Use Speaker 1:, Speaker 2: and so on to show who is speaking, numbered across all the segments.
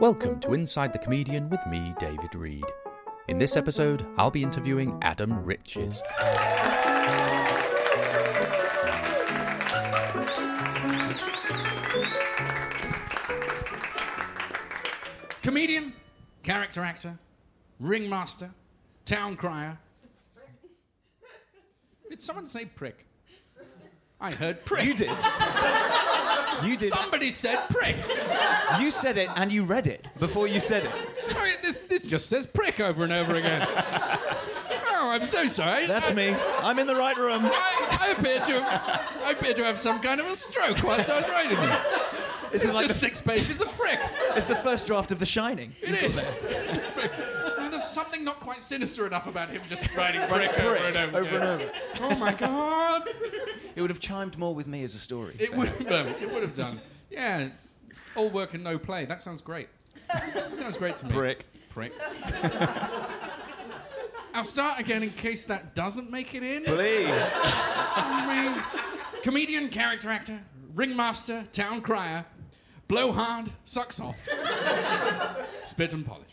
Speaker 1: Welcome to Inside the Comedian with me, David Reed. In this episode, I'll be interviewing Adam Riches.
Speaker 2: Comedian, character actor, ringmaster, town crier. Did someone say prick? I heard prick.
Speaker 3: You did. You did.
Speaker 2: Somebody said prick.
Speaker 3: You said it and you read it before you said it.
Speaker 2: I mean, this, this just says prick over and over again. oh, I'm so sorry.
Speaker 3: That's
Speaker 2: I,
Speaker 3: me. I'm in the right room.
Speaker 2: I, I appear to have, I appear to have some kind of a stroke whilst I was writing it.
Speaker 3: This is like
Speaker 2: just
Speaker 3: the,
Speaker 2: six pages of prick.
Speaker 3: it's the first draft of The Shining.
Speaker 2: It is. There's something not quite sinister enough about him just writing prick, over and over.
Speaker 3: over and over.
Speaker 2: Oh my god!
Speaker 3: It would have chimed more with me as a story.
Speaker 2: It would have. It would have done. Yeah. All work and no play. That sounds great. sounds great to me.
Speaker 3: Prick.
Speaker 2: Prick. I'll start again in case that doesn't make it in.
Speaker 3: Please.
Speaker 2: I mean, comedian, character actor, ringmaster, town crier, blow hard, suck soft, spit and polish.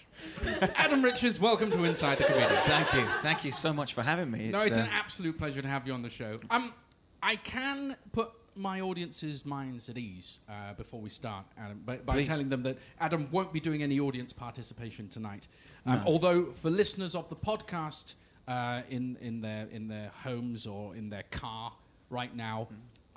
Speaker 2: Adam Riches, welcome to Inside the Comedian.
Speaker 3: Thank you. Thank you so much for having me.
Speaker 2: No, it's
Speaker 3: uh,
Speaker 2: an absolute pleasure to have you on the show. Um, I can put my audience's minds at ease uh, before we start, Adam, by, by telling them that Adam won't be doing any audience participation tonight. Um, Although for listeners of the podcast uh, in in their in their homes or in their car right now.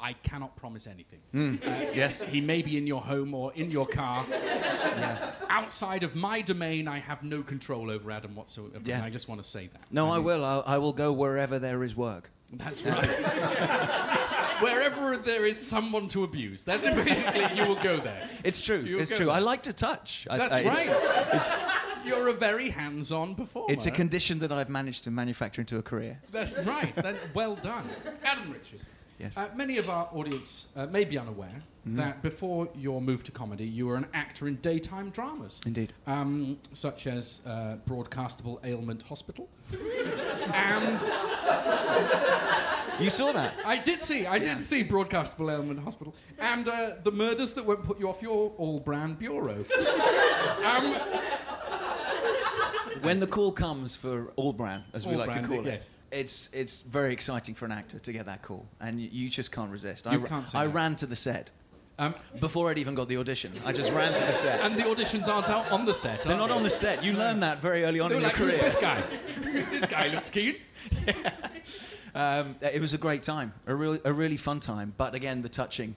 Speaker 2: I cannot promise anything. Uh,
Speaker 3: Yes.
Speaker 2: He may be in your home or in your car. Outside of my domain, I have no control over Adam whatsoever.
Speaker 3: Yeah.
Speaker 2: I just want to say that.
Speaker 3: No, I will. I'll, I will go wherever there is work.
Speaker 2: That's right. Wherever there is someone to abuse, that's it. Basically, you will go there.
Speaker 3: It's true.
Speaker 2: You'll
Speaker 3: it's true.
Speaker 2: there.
Speaker 3: I like to touch.
Speaker 2: That's
Speaker 3: I- it's,
Speaker 2: right.
Speaker 3: It's,
Speaker 2: You're a very hands-on performer.
Speaker 3: it's a condition that I've managed to manufacture into a career.
Speaker 2: That's right. Then, well done, Adam Riches.
Speaker 3: Yes.
Speaker 2: Uh, many of our audience uh, may be unaware
Speaker 3: Mm-hmm.
Speaker 2: that before your move to comedy, you were an actor in daytime dramas.
Speaker 3: Indeed.
Speaker 2: Um, such as uh, Broadcastable Ailment Hospital. and
Speaker 3: You saw that?
Speaker 2: I did see, I did see Broadcastable Ailment Hospital, and uh, the murders that won't put you off your all-brand bureau. um,
Speaker 3: When the call comes for Allbrand, as we
Speaker 2: All
Speaker 3: like to call it,
Speaker 2: yes.
Speaker 3: it's it's very exciting for an actor to get that call, and y- you just can't resist. I,
Speaker 2: You
Speaker 3: ra-
Speaker 2: can't
Speaker 3: I
Speaker 2: no.
Speaker 3: ran to the set
Speaker 2: um,
Speaker 3: before I'd even got the audition. I just ran to the set.
Speaker 2: and the auditions aren't out on the set.
Speaker 3: They're not
Speaker 2: they?
Speaker 3: on the set. You learn that very early on
Speaker 2: They
Speaker 3: in your
Speaker 2: like,
Speaker 3: career.
Speaker 2: who's this guy? who's this guy? Looks keen.
Speaker 3: Um, it was a great time, a really a really fun time. But again, the touching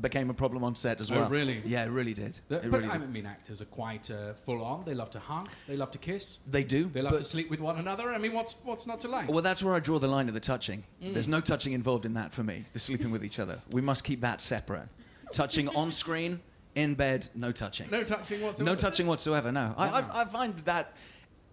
Speaker 3: became a problem on set as
Speaker 2: Oh,
Speaker 3: well.
Speaker 2: really?
Speaker 3: Yeah, it really did.
Speaker 2: The-
Speaker 3: It
Speaker 2: but
Speaker 3: really
Speaker 2: I
Speaker 3: did.
Speaker 2: mean, actors are quite uh, full on. They love to hug. They love to kiss.
Speaker 3: They do.
Speaker 2: They love to sleep with one another. I mean, what's what's not to like?
Speaker 3: Well, that's where I draw the line of the touching.
Speaker 2: Mm.
Speaker 3: There's no touching involved in that for me. The sleeping with each other. We must keep that separate. Touching on screen, in bed, no touching.
Speaker 2: no touching whatsoever.
Speaker 3: No touching whatsoever. No. I, I, I find that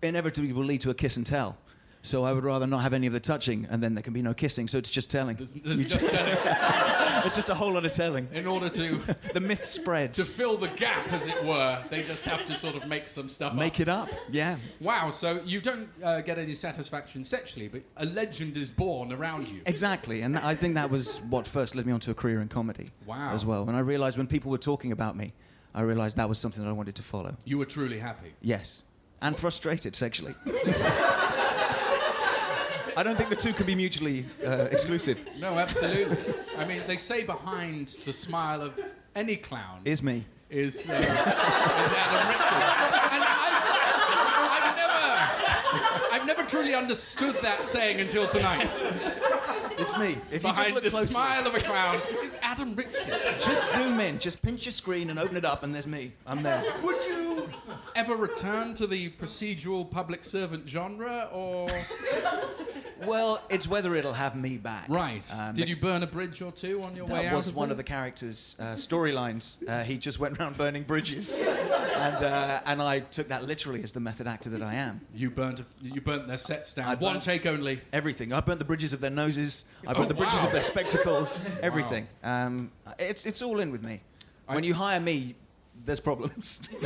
Speaker 3: inevitably will lead to a kiss and tell. So I would rather not have any of the touching, and then there can be no kissing. So it's just telling.
Speaker 2: There's, there's just telling,
Speaker 3: It's just a whole lot of telling.
Speaker 2: in order to
Speaker 3: The myth spreads.
Speaker 2: to fill the gap, as it were, they just have to sort of make some stuff up.
Speaker 3: Make
Speaker 2: up.
Speaker 3: it up. Yeah.
Speaker 2: Wow. So you don't uh, get any satisfaction sexually, but a legend is born around you.
Speaker 3: Exactly, and I think that was what first led me onto a career in comedy.
Speaker 2: Wow.
Speaker 3: As well, when I realised when people were talking about me, I realised that was something that I wanted to follow.
Speaker 2: You were truly happy.
Speaker 3: Yes, and frustrated sexually. I don't think the two can be mutually uh, exclusive.
Speaker 2: No, absolutely. I mean, they say behind the smile of any clown
Speaker 3: Is me.
Speaker 2: is, uh, is Adam Riches. And I've, I've never, I've never truly understood that saying until tonight.
Speaker 3: It's me. If you just
Speaker 2: Behind
Speaker 3: look
Speaker 2: the
Speaker 3: closely,
Speaker 2: smile of a clown is Adam Riches.
Speaker 3: just zoom in, just pinch your screen and open it up, and there's me. I'm there.
Speaker 2: Would you ever return to the procedural public servant genre, or
Speaker 3: Well, it's whether it'll have me back.
Speaker 2: right?
Speaker 3: Um,
Speaker 2: Did you burn a bridge or two on your way out?
Speaker 3: That was
Speaker 2: of
Speaker 3: one of the characters' uh, storylines. Uh, he just went around burning bridges, and uh, and I took that literally as the method actor that I am.
Speaker 2: You burnt. A, you burnt their sets down. One take only.
Speaker 3: Everything. I burnt the bridges of their noses. I
Speaker 2: Oh,
Speaker 3: burnt the bridges
Speaker 2: wow.
Speaker 3: of their spectacles. Everything. Um, it's it's all in with me. When you hire me, there's problems.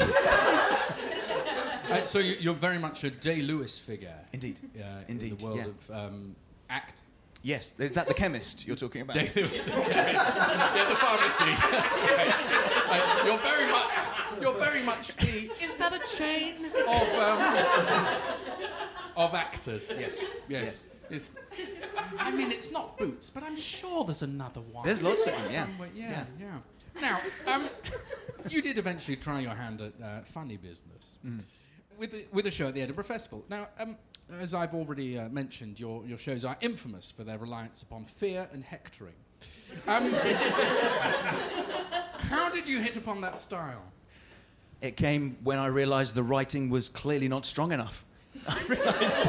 Speaker 2: Uh, so you, you're very much a Day Lewis figure.
Speaker 3: Indeed.
Speaker 2: Uh,
Speaker 3: Indeed.
Speaker 2: In the world
Speaker 3: yeah.
Speaker 2: of um, act.
Speaker 3: Yes. Is that the chemist you're talking about?
Speaker 2: Day Lewis. The yeah, the pharmacy. Right. Uh, you're very much. You're very much the. Is that a chain of um, of actors?
Speaker 3: Yes.
Speaker 2: Yes. It's, I mean, it's not Boots, but I'm sure there's another one.
Speaker 3: There's lots of them. Yeah.
Speaker 2: Somewhere- yeah, yeah. Now, um, you did eventually try your hand at uh, funny business
Speaker 3: Mm.
Speaker 2: With the, with a show at the Edinburgh Festival. Now, um, as I've already uh, mentioned, your, your shows are infamous for their reliance upon fear and hectoring. Um, how did you hit upon that style?
Speaker 3: It came when I realised the writing was clearly not strong enough. I realised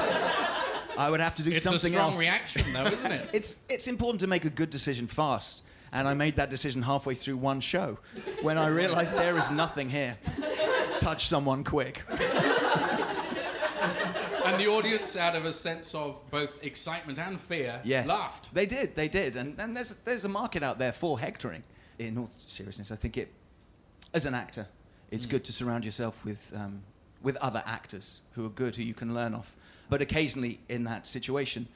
Speaker 3: I would have to do
Speaker 2: It's
Speaker 3: something
Speaker 2: a strong
Speaker 3: else.
Speaker 2: reaction, though, isn't it?
Speaker 3: It's, it's important to make a good decision fast. And I made that decision halfway through one show when I realized there is nothing here. Touch someone quick.
Speaker 2: And the audience, out of a sense of both excitement and fear,
Speaker 3: Yes.
Speaker 2: laughed.
Speaker 3: They did, they did. And, and there's, there's a market out there for hectoring. In all seriousness, I think it, as an actor, it's good to surround yourself with, um, with other actors who are good, who you can learn off. But occasionally, in that situation,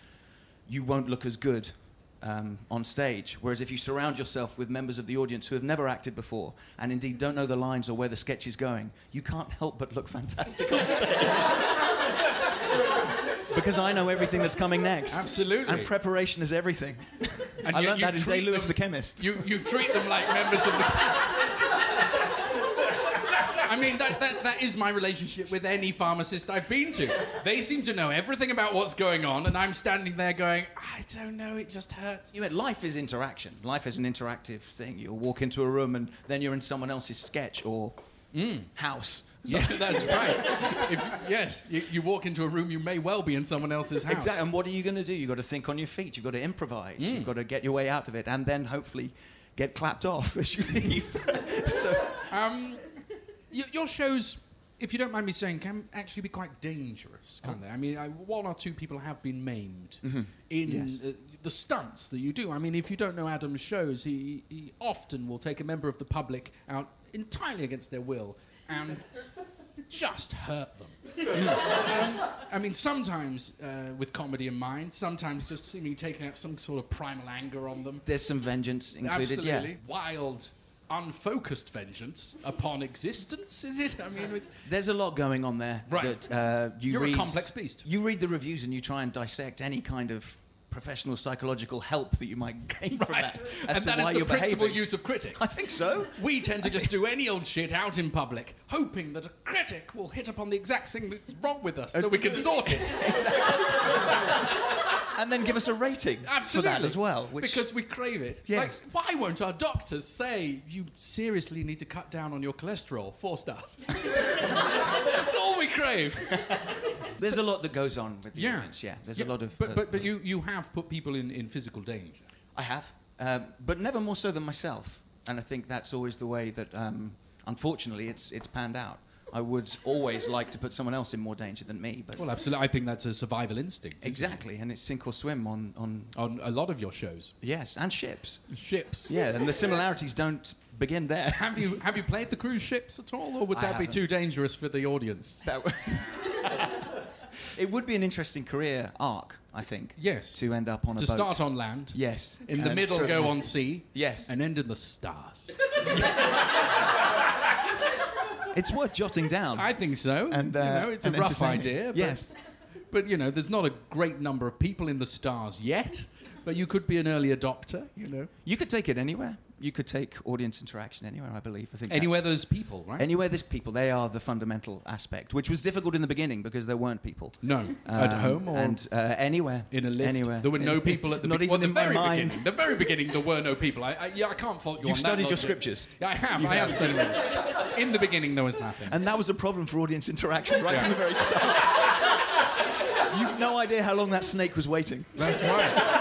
Speaker 3: you won't look as good um, on stage. Whereas if you surround yourself with members of the audience who have never acted before and indeed don't know the lines or where the sketch is going, you can't help but look fantastic on stage. Because I know everything that's coming next.
Speaker 2: Absolutely.
Speaker 3: And preparation is everything.
Speaker 2: And
Speaker 3: I
Speaker 2: yet
Speaker 3: learned
Speaker 2: you
Speaker 3: that in Day Lewis
Speaker 2: them-
Speaker 3: the Chemist.
Speaker 2: You, you treat them like members of the. I mean, that, that, that is my relationship with any pharmacist I've been to. They seem to know everything about what's going on, and I'm standing there going, I don't know, it just hurts.
Speaker 3: You know, life is interaction. Life is an interactive thing. You'll walk into a room and then you're in someone else's sketch or hmm. house.
Speaker 2: Yeah, that's right. If, yes, you, you walk into a room, you may well be in someone else's house.
Speaker 3: Exactly. And what are you going to do? You've got to think on your feet. You've got to improvise. You've got to get your way out of it, and then hopefully get clapped off as you leave. so
Speaker 2: Um, y- your shows, if you don't mind me saying, can actually be quite dangerous, can't they? I mean, I, one or two people have been maimed in
Speaker 3: Yes.
Speaker 2: uh, the stunts that you do. I mean, if you don't know Adam's shows, he, he often will take a member of the public out entirely against their will and just hurt them. um, I mean, sometimes uh, with comedy in mind, sometimes just seeming taking out some sort of primal anger on them.
Speaker 3: there's some vengeance included.
Speaker 2: Absolutely.
Speaker 3: Yeah.
Speaker 2: Wild, unfocused vengeance upon existence, is it? I mean, with.
Speaker 3: There's a lot going on there.
Speaker 2: Right.
Speaker 3: That, uh, you
Speaker 2: You're a
Speaker 3: read,
Speaker 2: complex beast.
Speaker 3: You read the reviews and you try and dissect any kind of professional psychological help that you might gain from that. As
Speaker 2: And
Speaker 3: to
Speaker 2: that
Speaker 3: why
Speaker 2: is the principal
Speaker 3: behaving.
Speaker 2: use of critics.
Speaker 3: I think so.
Speaker 2: We tend to just do any old shit out in public, hoping that a critic will hit upon the exact thing that's wrong with us so we can sort it. Exactly.
Speaker 3: and then give us a rating
Speaker 2: Absolutely.
Speaker 3: for that as well. Which,
Speaker 2: Because we crave it.
Speaker 3: Yes.
Speaker 2: Like, why won't our doctors say you seriously need to cut down on your cholesterol? Four stars. That's all we crave.
Speaker 3: There's a lot that goes on with the
Speaker 2: Yeah.
Speaker 3: audience. Yeah, there's a lot of.
Speaker 2: But,
Speaker 3: uh,
Speaker 2: but, but you, you have put people in, in physical danger.
Speaker 3: I have, um, but never more so than myself. And I think that's always the way that, um, unfortunately, it's it's panned out. I would always like to put someone else in more danger than me, but
Speaker 2: Well, absolutely. I think that's a survival instinct. isn't it?
Speaker 3: exactly, and it's sink or swim on on
Speaker 2: On a lot of your shows.
Speaker 3: yes, and ships.
Speaker 2: Ships.
Speaker 3: Yeah, and the similarities don't begin there.
Speaker 2: Have you have you played the cruise ships at all, or would
Speaker 3: I
Speaker 2: that be
Speaker 3: haven't.
Speaker 2: too dangerous for the audience?
Speaker 3: That w- it would be an interesting career arc, I think.
Speaker 2: Yes.
Speaker 3: To end up on a
Speaker 2: To
Speaker 3: boat.
Speaker 2: start on land,
Speaker 3: Yes.
Speaker 2: in the middle go on sea,
Speaker 3: Yes.
Speaker 2: and end in the stars.
Speaker 3: It's worth jotting down.
Speaker 2: I think so.
Speaker 3: And, uh,
Speaker 2: you know, it's a rough idea. But,
Speaker 3: Yes.
Speaker 2: But you know, there's not a great number of people in the stars yet. But you could be an early adopter. You know.
Speaker 3: You could take it anywhere. You could take audience interaction anywhere. I believe. I think
Speaker 2: Anywhere there's people, right?
Speaker 3: Anywhere there's people, they are the fundamental aspect, which was difficult in the beginning because there weren't people.
Speaker 2: no, at
Speaker 3: Um,
Speaker 2: home or
Speaker 3: and uh, anywhere
Speaker 2: in a lift.
Speaker 3: Anywhere.
Speaker 2: There were no people at the
Speaker 3: Not
Speaker 2: be-
Speaker 3: even
Speaker 2: well, the
Speaker 3: in my
Speaker 2: very
Speaker 3: mind.
Speaker 2: beginning. The very beginning, there were no people. I, I, yeah, I can't fault you.
Speaker 3: You've
Speaker 2: on
Speaker 3: studied your scriptures.
Speaker 2: Yeah, I have. I have studied them. In the beginning, there was nothing.
Speaker 3: And that was a problem for audience interaction right from the very start. You've no idea how long that snake was waiting.
Speaker 2: That's right.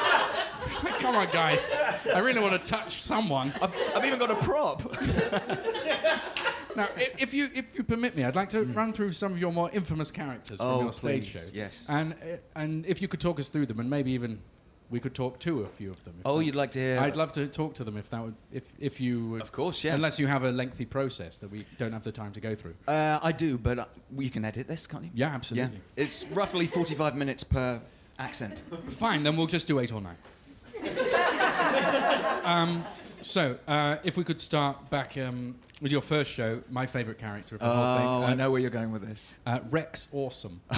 Speaker 2: It's like, come on, guys. I really want to touch someone.
Speaker 3: I've, I've even got a prop.
Speaker 2: Now, if, if you if you permit me, I'd like to run through some of your more infamous characters from
Speaker 3: Oh,
Speaker 2: your stage
Speaker 3: please,
Speaker 2: show.
Speaker 3: yes.
Speaker 2: And uh, and if you could talk us through them, and maybe even we could talk to a few of them. if
Speaker 3: Oh, you'd like to hear?
Speaker 2: I'd love to talk to them if that would if if you would-
Speaker 3: Of course, yeah.
Speaker 2: Unless you have a lengthy process that we don't have the time to go through.
Speaker 3: Uh, I do, but uh, you can edit this, can't you?
Speaker 2: Yeah, absolutely. Yeah.
Speaker 3: It's roughly 45 minutes per accent.
Speaker 2: Fine, then we'll just do eight or nine. Um, so, uh, if we could start back um, with your first show, my favourite character of the whole thing,
Speaker 3: Oh,
Speaker 2: uh,
Speaker 3: I know where you're going with this.
Speaker 2: Uh, Rex Awesome.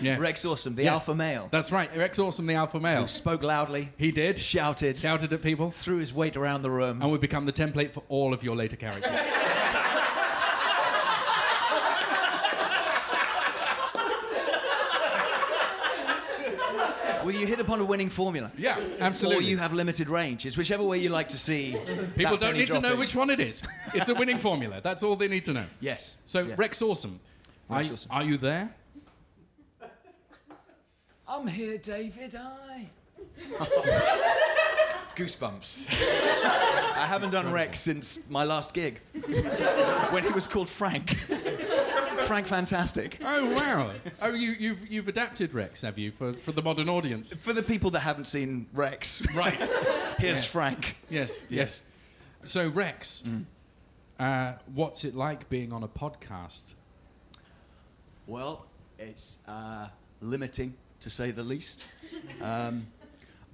Speaker 2: Yes.
Speaker 3: Rex Awesome, the
Speaker 2: Yes.
Speaker 3: alpha male,
Speaker 2: That's right, Rex Awesome, the alpha male.
Speaker 3: who spoke loudly,
Speaker 2: He did.
Speaker 3: shouted,
Speaker 2: Shouted at people,
Speaker 3: threw his weight around the room.
Speaker 2: and would become the template for all of your later characters.
Speaker 3: Well, you hit upon a winning formula.
Speaker 2: yeah, absolutely.
Speaker 3: Or you have limited range. It's whichever way you like to see.
Speaker 2: people don't need to know which one it is. It's a winning formula. That's all they need to know.
Speaker 3: Yes.
Speaker 2: So,
Speaker 3: Yeah.
Speaker 2: Rex Awesome.
Speaker 3: Rex
Speaker 2: are,
Speaker 3: Awesome.
Speaker 2: are you there?
Speaker 3: I'm here, David. I. Goosebumps. I haven't done Rex since my last gig, when he was called Frank. Frank Fantastic.
Speaker 2: Oh wow! Oh, you, you've you've adapted Rex, have you, for, for the modern audience?
Speaker 3: For the people that haven't seen Rex,
Speaker 2: Right.
Speaker 3: here's Frank.
Speaker 2: yes. Yes. So Rex, uh, what's it like being on a podcast?
Speaker 3: Well, it's uh, limiting to say the least. Um,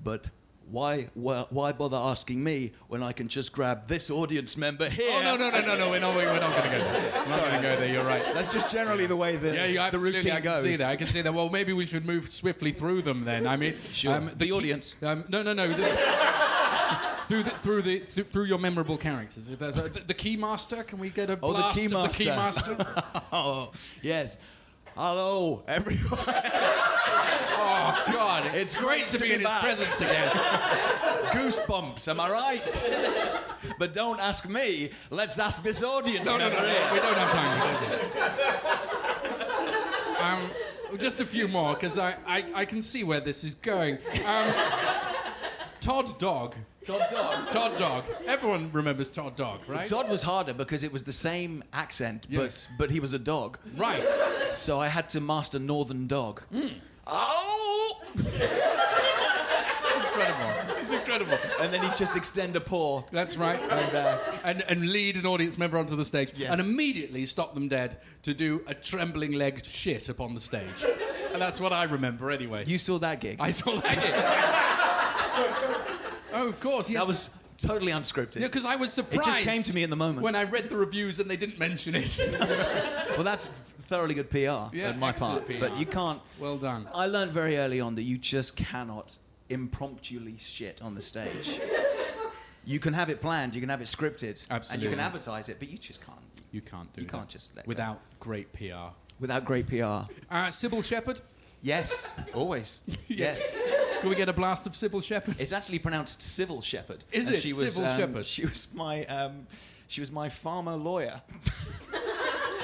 Speaker 3: but why, why, why bother asking me when I can just grab this audience member here?
Speaker 2: Oh no no no no no! We're not we're not going to go there. We're not going to go there. You're right.
Speaker 3: That's just generally the way the,
Speaker 2: Yeah, you
Speaker 3: the routine
Speaker 2: I can
Speaker 3: goes.
Speaker 2: see that. I can see that. Well, maybe we should move swiftly through them then. I mean,
Speaker 3: Sure. The
Speaker 2: key-
Speaker 3: audience.
Speaker 2: um, no, no, no. the- through the through the through, through your memorable characters. If there's a, the, the keymaster, can we get a
Speaker 3: Oh, the
Speaker 2: blast of the
Speaker 3: Keymaster.
Speaker 2: keymaster?
Speaker 3: Oh, yes. Hello, everyone.
Speaker 2: God, it's,
Speaker 3: It's
Speaker 2: great,
Speaker 3: great
Speaker 2: to be in his presence again.
Speaker 3: Goosebumps, am I right? but don't ask me. Let's ask this audience.
Speaker 2: No, no, no, no, we don't have time. Don't. Um, just a few more, because I, I, I can see where this is going. Um, Todd Dog.
Speaker 3: Todd Dog.
Speaker 2: Todd Dog. Everyone remembers Todd Dog, right?
Speaker 3: Todd was harder because it was the same accent,
Speaker 2: Yes.
Speaker 3: but but he was a dog.
Speaker 2: Right.
Speaker 3: So I had to master Northern Dog.
Speaker 2: Hmm.
Speaker 3: Oh!
Speaker 2: Incredible. It's incredible.
Speaker 3: And then he'd just extend a paw.
Speaker 2: That's right.
Speaker 3: And, uh,
Speaker 2: And, and lead an audience member onto the stage
Speaker 3: Yes.
Speaker 2: and immediately stop them dead to do a trembling legged shit upon the stage. And that's what I remember anyway.
Speaker 3: you saw that gig.
Speaker 2: I saw that. Gig. oh, of course. Yes.
Speaker 3: that was totally unscripted.
Speaker 2: Yeah, because I was surprised.
Speaker 3: It just came to me in the moment.
Speaker 2: When I read the reviews and they didn't mention it.
Speaker 3: Well, that's thoroughly good PR
Speaker 2: Yeah,
Speaker 3: on my part.
Speaker 2: PR.
Speaker 3: But you can't.
Speaker 2: well done.
Speaker 3: I learned very early on that you just cannot impromptuly shit on the stage. You can have it planned, you can have it scripted, and you can advertise it, but you just can't.
Speaker 2: You can't do
Speaker 3: You
Speaker 2: that.
Speaker 3: can't just let go.
Speaker 2: Without great PR.
Speaker 3: Without great PR.
Speaker 2: Uh, Sybil Shepherd.
Speaker 3: Yes, always. Yes.
Speaker 2: Can we get a blast of Sybil Shepherd?
Speaker 3: It's actually pronounced civil shepherd.
Speaker 2: Is
Speaker 3: And
Speaker 2: it?
Speaker 3: She was,
Speaker 2: Civil
Speaker 3: um,
Speaker 2: shepherd.
Speaker 3: She was my. Um, she was my farmer lawyer.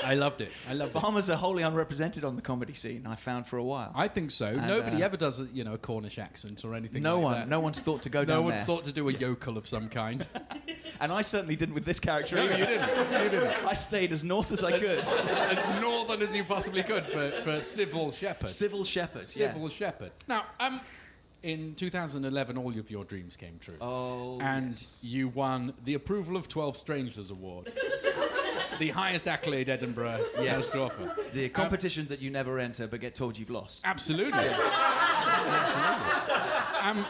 Speaker 2: I loved it. I loved it.
Speaker 3: Farmers are wholly unrepresented on the comedy scene. I found for a while.
Speaker 2: I think so. Nobody
Speaker 3: uh,
Speaker 2: ever does, a, you know, a Cornish accent or anything.
Speaker 3: no
Speaker 2: like
Speaker 3: one,
Speaker 2: that.
Speaker 3: no one's thought to go down.
Speaker 2: No one's
Speaker 3: there.
Speaker 2: thought to do a yokel of some kind.
Speaker 3: and I certainly didn't with this character.
Speaker 2: no,
Speaker 3: either.
Speaker 2: you didn't. You didn't.
Speaker 3: I stayed as north as I could.
Speaker 2: As northern as you possibly could for, for Civil Shepherd.
Speaker 3: Civil shepherd.
Speaker 2: Civil Shepherd. Now, um, in 2011, all of your dreams came true.
Speaker 3: Oh.
Speaker 2: and you won the Approval of 12 Strangers Award. the highest accolade Edinburgh has to offer.
Speaker 3: The competition that you never enter but get told you've lost.
Speaker 2: Absolutely. Absolutely. Um,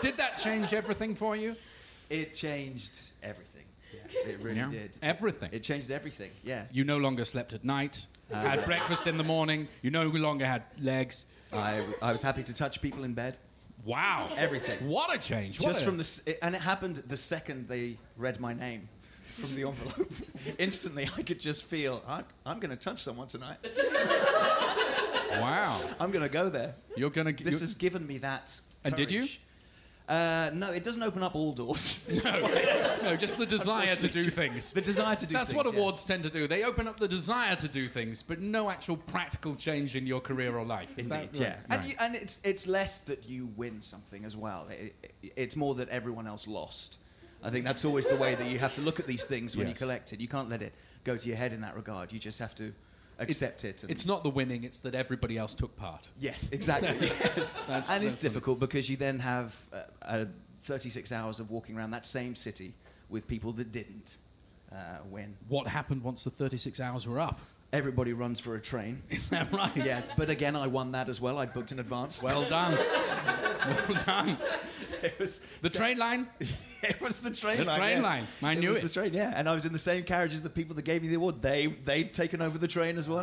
Speaker 2: did that change everything for you?
Speaker 3: It changed everything. Yeah, it really
Speaker 2: Yeah.
Speaker 3: did.
Speaker 2: Everything.
Speaker 3: It changed everything. Yeah.
Speaker 2: you no longer slept at night, had breakfast in the morning, you no longer had legs.
Speaker 3: I, I was happy to touch people in bed.
Speaker 2: Wow.
Speaker 3: Everything.
Speaker 2: What a change. What
Speaker 3: Just
Speaker 2: a-
Speaker 3: from the and it happened the second they read my name from the envelope. Instantly, I could just feel I, I'm going to touch someone tonight.
Speaker 2: Wow.
Speaker 3: I'm going to go there.
Speaker 2: You're going to.
Speaker 3: This has given me that.
Speaker 2: And did you?
Speaker 3: courage. Uh, no, it doesn't open up all doors.
Speaker 2: No, no, just the desire to do things.
Speaker 3: The desire to do
Speaker 2: That's
Speaker 3: things.
Speaker 2: what
Speaker 3: yeah.
Speaker 2: awards tend to do. They open up the desire to do things, but no actual practical change in your career or life. Is
Speaker 3: Indeed,
Speaker 2: that
Speaker 3: yeah.
Speaker 2: right?
Speaker 3: And, you, and it's, it's less that you win something as well. It, it- it's more that everyone else lost. I think that's always the way that you have to look at these things when
Speaker 2: Yes.
Speaker 3: you collect it. You can't let it go to your head in that regard. You just have to accept it. and-
Speaker 2: It's not the winning; it's that everybody else took part.
Speaker 3: Yes, exactly. yes.
Speaker 2: That's-
Speaker 3: and it's
Speaker 2: that's
Speaker 3: difficult because you then have uh, uh, 36 hours of walking around that same city with people that didn't uh, win.
Speaker 2: What happened once the 36 hours were up?
Speaker 3: Everybody runs for a train.
Speaker 2: Is that right?
Speaker 3: yeah, but again, I won that as well. I'd booked in advance.
Speaker 2: Well done. well done.
Speaker 3: it was
Speaker 2: The train line.
Speaker 3: it was the train
Speaker 2: The
Speaker 3: line.
Speaker 2: train
Speaker 3: yes.
Speaker 2: line. I knew
Speaker 3: was
Speaker 2: it.
Speaker 3: the train, yeah. And I was in the same carriage as the people that gave me the award. They they'd taken over the train as well.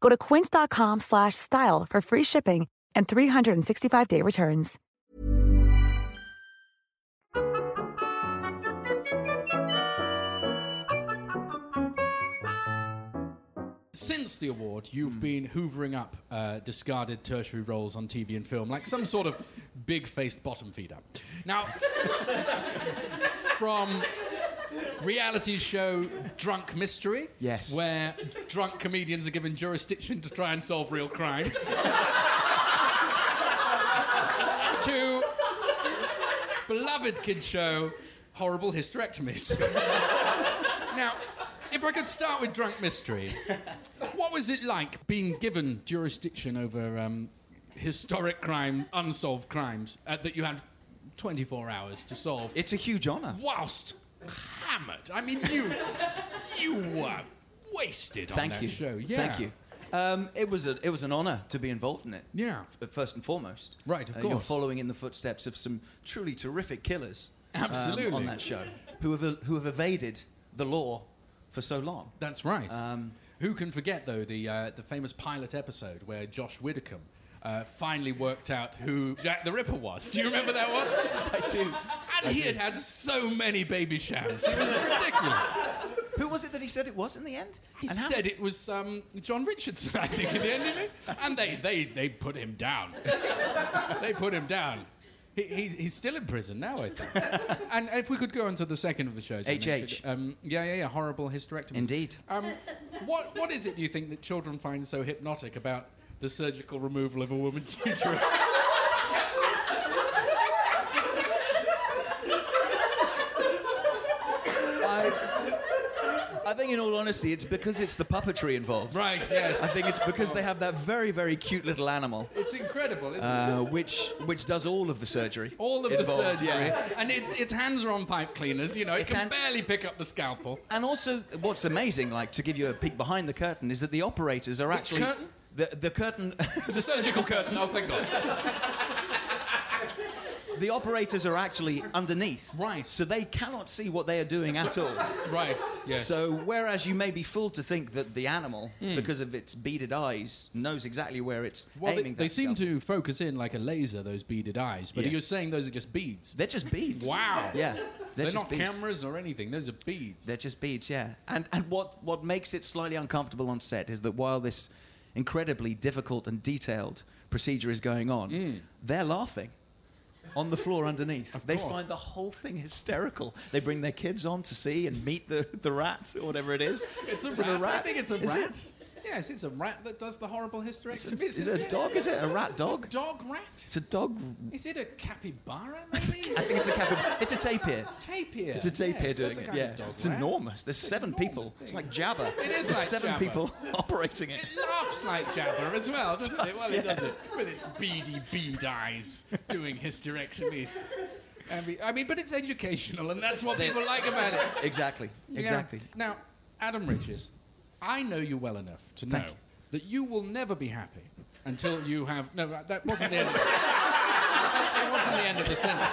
Speaker 4: Go to quince.com slash style for free shipping and 365-day returns.
Speaker 2: Since the award, you've been hoovering up uh, discarded tertiary roles on TV and film, like some sort of big-faced bottom feeder. Now, from reality show Drunk Mystery,
Speaker 3: Yes.
Speaker 2: where drunk comedians are given jurisdiction to try and solve real crimes, to beloved kids show Horrible Hysterectomies. now, if I could start with Drunk Mystery, what was it like being given jurisdiction over um, historic crime, unsolved crimes uh, that you had 24 hours to solve?
Speaker 3: It's a huge honour.
Speaker 2: whilst hammered. I mean, you you were wasted on that
Speaker 3: you.
Speaker 2: show. Yeah.
Speaker 3: Thank you. Um, it was a it was an honour to be involved in it.
Speaker 2: Yeah.
Speaker 3: f- First and foremost.
Speaker 2: Right, of
Speaker 3: Uh, You're following in the footsteps of some truly terrific killers. um,
Speaker 2: Absolutely.
Speaker 3: on that show, who have who have evaded the law for so long.
Speaker 2: That's right.
Speaker 3: Um,
Speaker 2: Who can forget though the uh, the famous pilot episode where Josh Widdicombe uh, finally worked out who Jack the Ripper was? Do you remember that one?
Speaker 3: I do.
Speaker 2: And he had had so many Babychams. It was ridiculous.
Speaker 3: Who was it that he said it was in the end?
Speaker 2: He
Speaker 3: And how-
Speaker 2: said it was um, John Richardson, I think, in the end, didn't he? And they, they, they put him down. they put him down. He, he's, he's still in prison now, I think. and if we could go on to the second of the shows. I
Speaker 3: HH.
Speaker 2: Um, yeah, yeah, yeah. Horrible hysterectomies.
Speaker 3: Indeed.
Speaker 2: Um, what, what is it, do you think, that children find so hypnotic about the surgical removal of a woman's uterus?
Speaker 3: I, I think, in all honesty, it's because it's the puppetry involved.
Speaker 2: right, yes.
Speaker 3: I think it's because they have that very, very cute little animal,
Speaker 2: It's incredible, isn't it?
Speaker 3: uh, which which does all of the surgery.
Speaker 2: All of the surgery.
Speaker 3: yeah.
Speaker 2: And its, its hands are on pipe cleaners, you know, it
Speaker 3: It's
Speaker 2: can
Speaker 3: hand-
Speaker 2: barely pick up the scalpel.
Speaker 3: And also, what's amazing, like to give you a peek behind the curtain, is that the operators are actually
Speaker 2: curtain?
Speaker 3: The, the curtain,
Speaker 2: The surgical curtain. Oh, thank God.
Speaker 3: the operators are actually underneath.
Speaker 2: Right.
Speaker 3: So they cannot see what they are doing at all.
Speaker 2: Right. Yes.
Speaker 3: So whereas you may be fooled to think that the animal, hmm. because of its beaded eyes, knows exactly where it's
Speaker 2: well, they,
Speaker 3: aiming.
Speaker 2: they
Speaker 3: that
Speaker 2: seem to focus in like a laser. Those beaded eyes. But
Speaker 3: Yes.
Speaker 2: you're saying those are just beads.
Speaker 3: They're just beads.
Speaker 2: Wow.
Speaker 3: Yeah.
Speaker 2: They're,
Speaker 3: just
Speaker 2: not
Speaker 3: beads.
Speaker 2: cameras or anything. Those are beads.
Speaker 3: They're just beads, yeah. And and what what makes it slightly uncomfortable on set is that while this incredibly difficult and detailed procedure is going on, they're laughing on the floor underneath.
Speaker 2: Mm. Of
Speaker 3: they
Speaker 2: course.
Speaker 3: find the whole thing hysterical. They bring their kids on to see and meet the, the rat or whatever it is.
Speaker 2: It's a
Speaker 3: Is it
Speaker 2: rat. I think it's a
Speaker 3: Is
Speaker 2: rat.
Speaker 3: it?
Speaker 2: Yes, it's a rat that does the horrible hysterectomy.
Speaker 3: Is it a dog? Is it a rat
Speaker 2: It's a
Speaker 3: dog?
Speaker 2: dog rat.
Speaker 3: It's a dog.
Speaker 2: Is it a capybara? Maybe.
Speaker 3: I think it's a cap. It's a tapir.
Speaker 2: tapir.
Speaker 3: It's a tapir
Speaker 2: yes,
Speaker 3: doing it. Yeah, it's
Speaker 2: rat.
Speaker 3: enormous. There's seven
Speaker 2: enormous
Speaker 3: people.
Speaker 2: thing.
Speaker 3: It's like Jabba.
Speaker 2: It is
Speaker 3: There's
Speaker 2: like
Speaker 3: seven
Speaker 2: Jabba.
Speaker 3: people operating it.
Speaker 2: It laughs like Jabba as well, doesn't it? Well, it
Speaker 3: yeah.
Speaker 2: does it with its beady bead eyes doing hysterectomies. I mean, I mean, but it's educational, and that's what people like about it.
Speaker 3: Exactly.
Speaker 2: Yeah.
Speaker 3: Exactly.
Speaker 2: Now, Adam Riches, I know you well enough to know
Speaker 3: you.
Speaker 2: that you will never be happy until you have. No, that wasn't the end. Of, it wasn't the end of the sentence.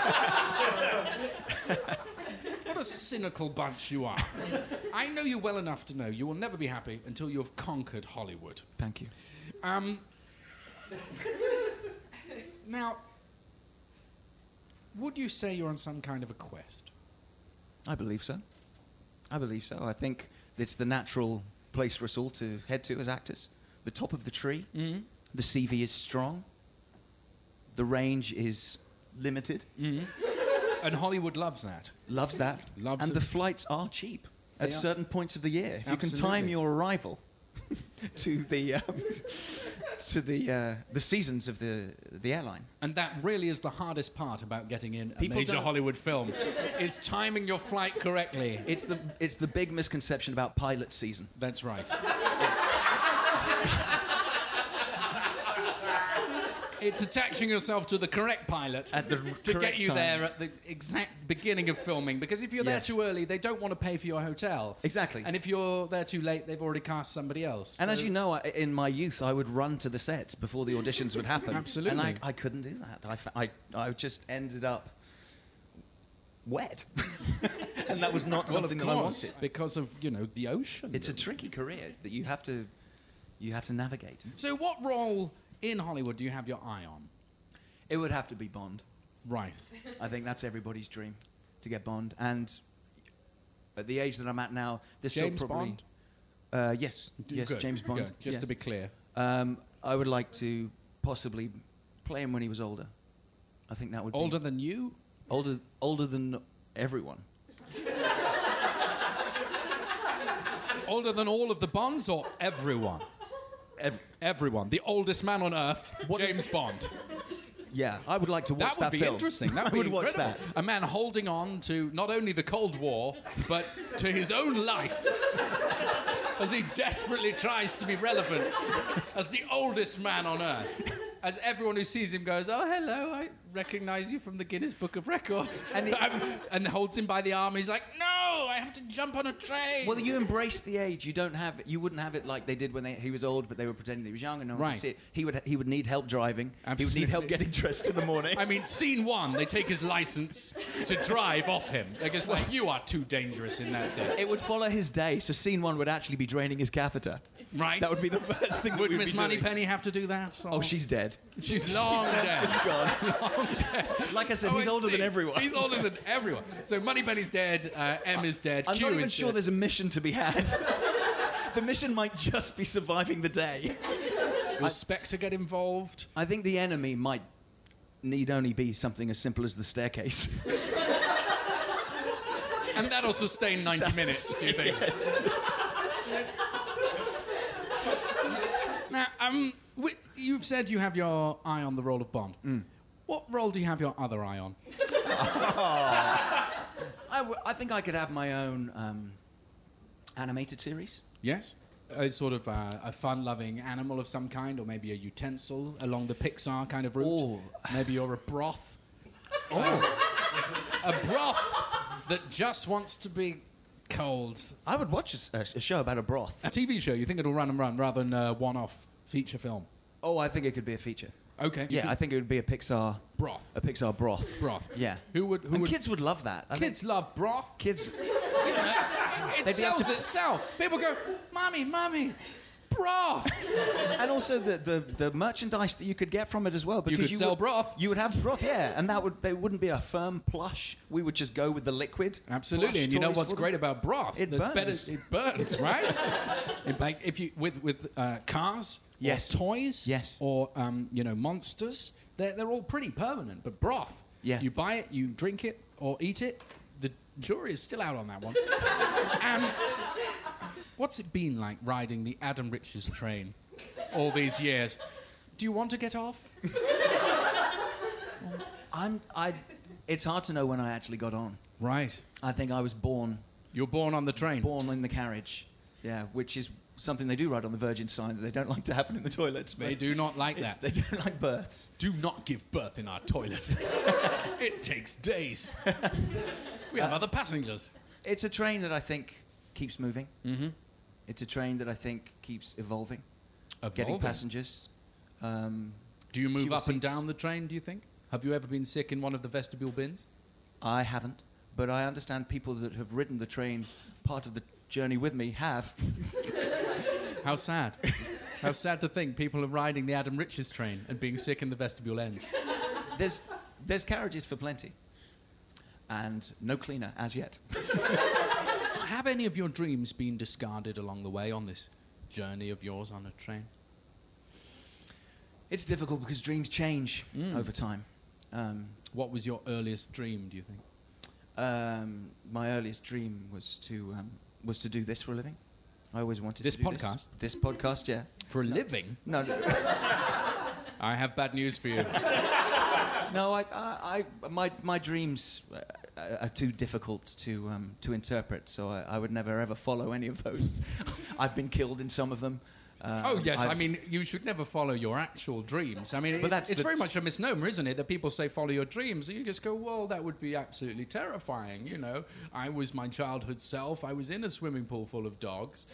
Speaker 2: what a cynical bunch you are. I know you well enough to know you will never be happy until you have conquered Hollywood.
Speaker 3: Thank you.
Speaker 2: Um, now, would you say you're on some kind of a quest?
Speaker 3: I believe so. I believe so. I think it's the natural place for us all to head to as actors. The top of the tree.
Speaker 2: Mm-hmm.
Speaker 3: The CV is strong. The range is limited.
Speaker 2: And Hollywood loves that.
Speaker 3: Loves that.
Speaker 2: Loves
Speaker 3: and
Speaker 2: it.
Speaker 3: the flights are cheap
Speaker 2: They
Speaker 3: at
Speaker 2: are.
Speaker 3: certain points of the year. If you can time your arrival to the um, to the uh, the seasons of the the airline.
Speaker 2: And that really is the hardest part about getting in a
Speaker 3: People
Speaker 2: major
Speaker 3: don't-
Speaker 2: Hollywood film, is timing your flight correctly.
Speaker 3: It's the it's the big misconception about pilot season.
Speaker 2: That's right.
Speaker 3: It's,
Speaker 2: It's attaching yourself to the correct pilot
Speaker 3: the
Speaker 2: to get you
Speaker 3: time.
Speaker 2: there at the exact beginning of filming. Because if you're there too early, they don't want to pay for your hotel.
Speaker 3: Exactly.
Speaker 2: And if you're there too late, they've already cast somebody else.
Speaker 3: And as you know, I- in my youth, I would run to the sets before the auditions would happen.
Speaker 2: Absolutely.
Speaker 3: And I, I couldn't do that. I, I, I just ended up wet. and that was not
Speaker 2: well,
Speaker 3: something
Speaker 2: of
Speaker 3: that I
Speaker 2: course,
Speaker 3: wanted.
Speaker 2: because of you know the ocean.
Speaker 3: It's a tricky career that you have to, you have to navigate.
Speaker 2: So, what role in Hollywood do you have your eye on?
Speaker 3: It would have to be Bond.
Speaker 2: Right.
Speaker 3: I think that's everybody's dream, to get Bond. And at the age that I'm at now, this
Speaker 2: James
Speaker 3: probably.
Speaker 2: Bond?
Speaker 3: Uh, yes, yes,
Speaker 2: Good,
Speaker 3: James Bond.
Speaker 2: good. Just
Speaker 3: yes.
Speaker 2: to be clear.
Speaker 3: Um, I would like to possibly play him when he was older. I think that would be Older
Speaker 2: than you?
Speaker 3: older, older than everyone.
Speaker 2: Older than all of the Bonds or everyone?
Speaker 3: Ev-
Speaker 2: Everyone. The oldest man on earth,
Speaker 3: What
Speaker 2: James Bond.
Speaker 3: yeah, I would like to watch
Speaker 2: That would that would be
Speaker 3: film.
Speaker 2: interesting. That
Speaker 3: I
Speaker 2: would be
Speaker 3: would watch
Speaker 2: incredible.
Speaker 3: that.
Speaker 2: A man holding on to not only the Cold War, but to his own life as he desperately tries to be relevant as the oldest man on earth. As everyone who sees him goes, Oh, hello, I recognize you from the Guinness Book of Records.
Speaker 3: And
Speaker 2: And,
Speaker 3: he-
Speaker 2: and holds him by the arm. He's like, No, I have to jump on a train.
Speaker 3: Well, you embrace the age. You don't have. You wouldn't have it like they did when they, he was old, but they were pretending he was young, and no one
Speaker 2: Right.
Speaker 3: could see it. He would. He would need help driving. Absolutely. He would need help getting dressed in the morning.
Speaker 2: I mean, scene one, they take his license to drive off him. They're just like, you are too dangerous in that day.
Speaker 3: it would follow his day. So scene one would actually be draining his catheter.
Speaker 2: Right?
Speaker 3: That would be the first thing.
Speaker 2: Would Miss
Speaker 3: be doing.
Speaker 2: Moneypenny have to do that?
Speaker 3: Oh, she's dead.
Speaker 2: she's long dead.
Speaker 3: It's gone. like I said,
Speaker 2: Oh,
Speaker 3: he's
Speaker 2: I
Speaker 3: older than everyone.
Speaker 2: He's older than everyone. So Money Moneypenny's dead. Uh, M is dead.
Speaker 3: I'm
Speaker 2: Q
Speaker 3: not even
Speaker 2: is
Speaker 3: sure
Speaker 2: dead.
Speaker 3: there's a mission to be had. the mission might just be surviving the day.
Speaker 2: Will Spectre get involved?
Speaker 3: I think the enemy might need only be something as simple as the staircase.
Speaker 2: And that'll sustain 90 minutes, do you think? now, um, wi- you've said you have your eye on the role of Bond.
Speaker 3: Mm.
Speaker 2: What role do you have your other eye on?
Speaker 3: I, w- I think I could have my own um, animated series.
Speaker 2: Yes? A sort of uh, a fun-loving animal of some kind, or maybe a utensil along the Pixar kind of route.
Speaker 3: Oh.
Speaker 2: Maybe you're a broth. Oh. a broth that just wants to be cold.
Speaker 3: I would watch a show about a broth.
Speaker 2: A TV show, you think it'll run and run rather than uh, one-off feature film?
Speaker 3: Oh, I think it could be a feature.
Speaker 2: Okay.
Speaker 3: Yeah, I think it would be a Pixar
Speaker 2: broth.
Speaker 3: a Pixar broth.
Speaker 2: Broth.
Speaker 3: Yeah.
Speaker 2: Who would? Who
Speaker 3: and
Speaker 2: would?
Speaker 3: kids would love that. I
Speaker 2: kids love broth.
Speaker 3: kids.
Speaker 2: You know, it
Speaker 3: able
Speaker 2: sells
Speaker 3: to-
Speaker 2: itself. People go, "Mommy, mommy, broth."
Speaker 3: and also the, the, the merchandise that you could get from it as well.
Speaker 2: You
Speaker 3: Because
Speaker 2: could sell
Speaker 3: would,
Speaker 2: broth.
Speaker 3: You would have broth, yeah, and that would they wouldn't be a firm plush. We would just go with the liquid.
Speaker 2: Absolutely, and you know what's great about broth?
Speaker 3: It
Speaker 2: That's better-
Speaker 3: burns.
Speaker 2: it burns, right? It, like if you with with uh, cars,
Speaker 3: Yes.
Speaker 2: or toys,
Speaker 3: Yes.
Speaker 2: or um, you know monsters, they're they're all pretty permanent. But broth,
Speaker 3: Yeah.
Speaker 2: you buy it, you drink it, or eat it. The jury is still out on that one. um, what's it been like riding the Adam Riches train all these years? Do you want to get off?
Speaker 3: I'm I. It's hard to know when I actually got on.
Speaker 2: Right.
Speaker 3: I think I was born
Speaker 2: You're born on the train.
Speaker 3: born in the carriage. Yeah, which is something they do write on the Virgin sign that they don't like to happen in the toilets.
Speaker 2: They do not like that.
Speaker 3: They don't like births.
Speaker 2: Do not give birth in our toilet. it takes days. We have other passengers.
Speaker 3: It's a train that I think keeps moving. Mm-hmm. It's a train that I think keeps evolving, getting
Speaker 2: Evolving.
Speaker 3: passengers. Um,
Speaker 2: Do you move up and
Speaker 3: seats.
Speaker 2: down the train, do you think? Have you ever been sick in one of the vestibule bins?
Speaker 3: I haven't, but I understand people that have ridden the train part of the journey with me have.
Speaker 2: How sad. How sad to think people are riding the Adam Riches train and being sick in the vestibule ends.
Speaker 3: There's, there's carriages for plenty, and no cleaner as yet.
Speaker 2: Have any of your dreams been discarded along the way on this journey of yours on a train?
Speaker 3: It's difficult because dreams change
Speaker 2: Mm.
Speaker 3: over time. Um,
Speaker 2: What was your earliest dream, do you think?
Speaker 3: um, my earliest dream was to um, was to do this for a living. I always wanted
Speaker 2: This
Speaker 3: to do
Speaker 2: podcast?
Speaker 3: This, podcast? this podcast, yeah.
Speaker 2: For a living?
Speaker 3: No, no,
Speaker 2: I have bad news for you.
Speaker 3: no I, I, I, my, my dreams uh, are too difficult to, um, to interpret, so I, I would never ever follow any of those. I've been killed in some of them. Um,
Speaker 2: Oh yes, i
Speaker 3: I've-
Speaker 2: mean you should never follow your actual dreams. I mean,
Speaker 3: But
Speaker 2: it's,
Speaker 3: that's
Speaker 2: it's very much a misnomer, isn't it? That people say follow your dreams, and you just go, well, that would be absolutely terrifying. You know, I was my childhood self. I was in a swimming pool full of dogs,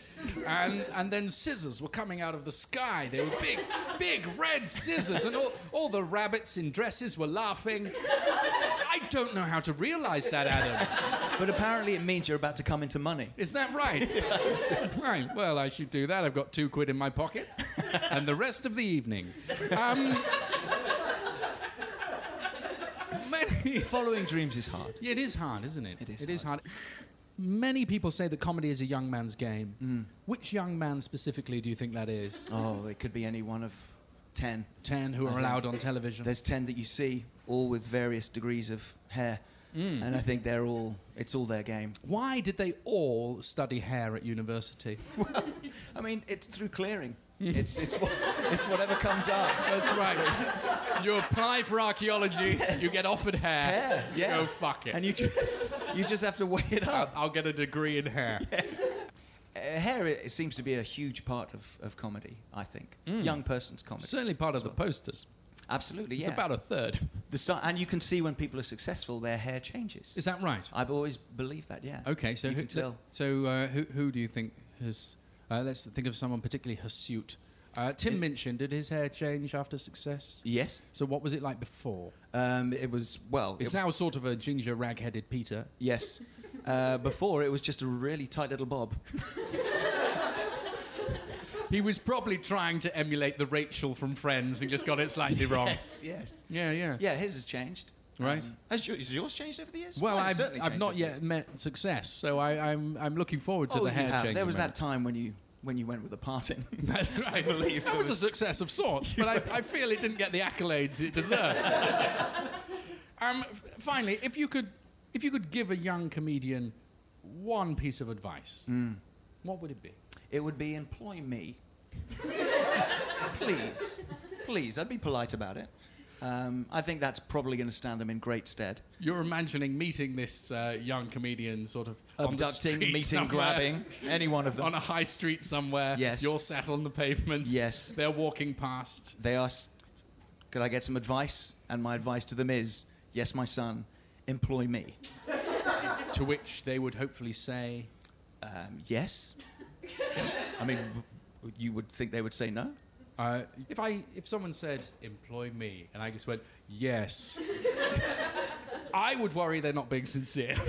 Speaker 2: and and then scissors were coming out of the sky. They were big, big red scissors, and all all the rabbits in dresses were laughing. I don't know how to realize that, Adam.
Speaker 3: But apparently it means you're about to come into money.
Speaker 2: Is that right? right. Well, I should do that. I've got two quid in my pocket, and the rest of the evening. Um, many.
Speaker 3: Following dreams is hard.
Speaker 2: It is hard, isn't it?
Speaker 3: It is
Speaker 2: It is hard. Many people say that comedy is a young man's game.
Speaker 3: Mm.
Speaker 2: Which young man specifically do you think that is?
Speaker 3: Oh, it could be any one of ten.
Speaker 2: Ten who are allowed on television.
Speaker 3: There's ten that you see, all with various degrees of hair, and I think they're all. It's all their game.
Speaker 2: Why did they all study hair at university?
Speaker 3: I mean, it's through clearing. it's it's what, it's whatever comes up.
Speaker 2: That's right. You apply for archaeology, you get offered hair.
Speaker 3: Hair, yeah.
Speaker 2: Go fuck it.
Speaker 3: And you just you just have to weigh it up.
Speaker 2: I'll get a degree in hair.
Speaker 3: Uh, hair it, it seems to be a huge part of, of comedy. I think young person's comedy.
Speaker 2: Certainly part of the posters.
Speaker 3: Absolutely,
Speaker 2: It's
Speaker 3: yeah.
Speaker 2: about a third.
Speaker 3: the start, and you can see when people are successful, their hair changes.
Speaker 2: Is that right?
Speaker 3: I've always believed that. Yeah.
Speaker 2: Okay, so
Speaker 3: you
Speaker 2: who,
Speaker 3: can tell.
Speaker 2: so uh, who, who do you think has? Uh, let's think of someone particularly hirsute. Uh, Tim Minchin, did his hair change after success?
Speaker 3: Yes.
Speaker 2: So what was it like before?
Speaker 3: Um, it was well.
Speaker 2: It's
Speaker 3: it
Speaker 2: now sort of a ginger rag-headed Peter.
Speaker 3: Yes. Uh, before it was just a really tight little bob.
Speaker 2: He was probably trying to emulate the Rachel from Friends and just got it slightly wrong.
Speaker 3: Yes. Yes.
Speaker 2: Yeah, yeah.
Speaker 3: Yeah, his has changed.
Speaker 2: Right.
Speaker 3: Um, has, your, has yours changed over the years?
Speaker 2: Well, I've, I've not yet
Speaker 3: years.
Speaker 2: met success, so I, I'm I'm looking forward to
Speaker 3: oh,
Speaker 2: the hair changing.
Speaker 3: There was
Speaker 2: moment.
Speaker 3: that time when you when you went with a parting.
Speaker 2: That's right. I
Speaker 3: believe
Speaker 2: that
Speaker 3: there
Speaker 2: was, a success of sorts, but I, I feel it didn't get the accolades it deserved. um, finally, if you could, if you could give a young comedian one piece of advice,
Speaker 3: Hmm.
Speaker 2: what would it be?
Speaker 3: It would be employ me. please, please. I'd be polite about it. Um, I think that's probably going to stand them in great stead.
Speaker 2: You're imagining meeting this uh, young comedian sort of on the
Speaker 3: Abducting, meeting,
Speaker 2: somewhere,
Speaker 3: grabbing, any one of them.
Speaker 2: on a high street somewhere.
Speaker 3: Yes.
Speaker 2: You're sat on the pavement.
Speaker 3: Yes.
Speaker 2: They're walking past.
Speaker 3: They ask, "Could I get some advice?" And my advice to them is, "Yes, my son, employ me."
Speaker 2: To which they would hopefully say,
Speaker 3: Um, yes. I mean, you would think they would say no.
Speaker 2: Uh, if I if someone said employ me and I just went yes, I would worry they're not being sincere.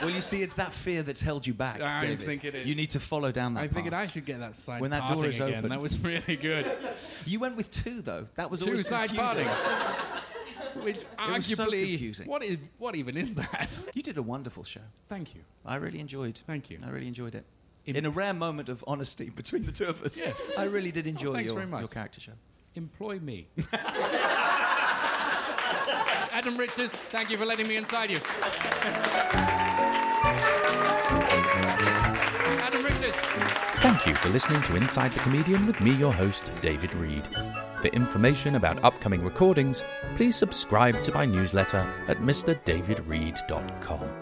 Speaker 3: Well, you see, it's that fear that's held you back.
Speaker 2: I
Speaker 3: David.
Speaker 2: think it is.
Speaker 3: You need to follow down that
Speaker 2: I
Speaker 3: think.
Speaker 2: I should get that side
Speaker 3: When that door is
Speaker 2: again.
Speaker 3: opened.
Speaker 2: That was really good.
Speaker 3: You went with two, though. That was
Speaker 2: Two
Speaker 3: always
Speaker 2: side
Speaker 3: confusing.
Speaker 2: parting. Which
Speaker 3: was so
Speaker 2: arguably,
Speaker 3: confusing.
Speaker 2: what is what even is that?
Speaker 3: You did a wonderful show.
Speaker 2: Thank you.
Speaker 3: I really enjoyed. It.
Speaker 2: Thank you.
Speaker 3: I really enjoyed it.
Speaker 2: In-
Speaker 3: In, a rare moment of honesty between the two of us.
Speaker 2: Yes.
Speaker 3: I really did oh, enjoy
Speaker 2: thanks
Speaker 3: your,
Speaker 2: very much.
Speaker 3: your character show.
Speaker 2: Employ me. Adam Riches, thank you for letting me inside you. Adam Riches.
Speaker 1: Thank you for listening to Inside the Comedian with me, your host, David Reed. For information about upcoming recordings, please subscribe to my newsletter at mrdavidreed.com.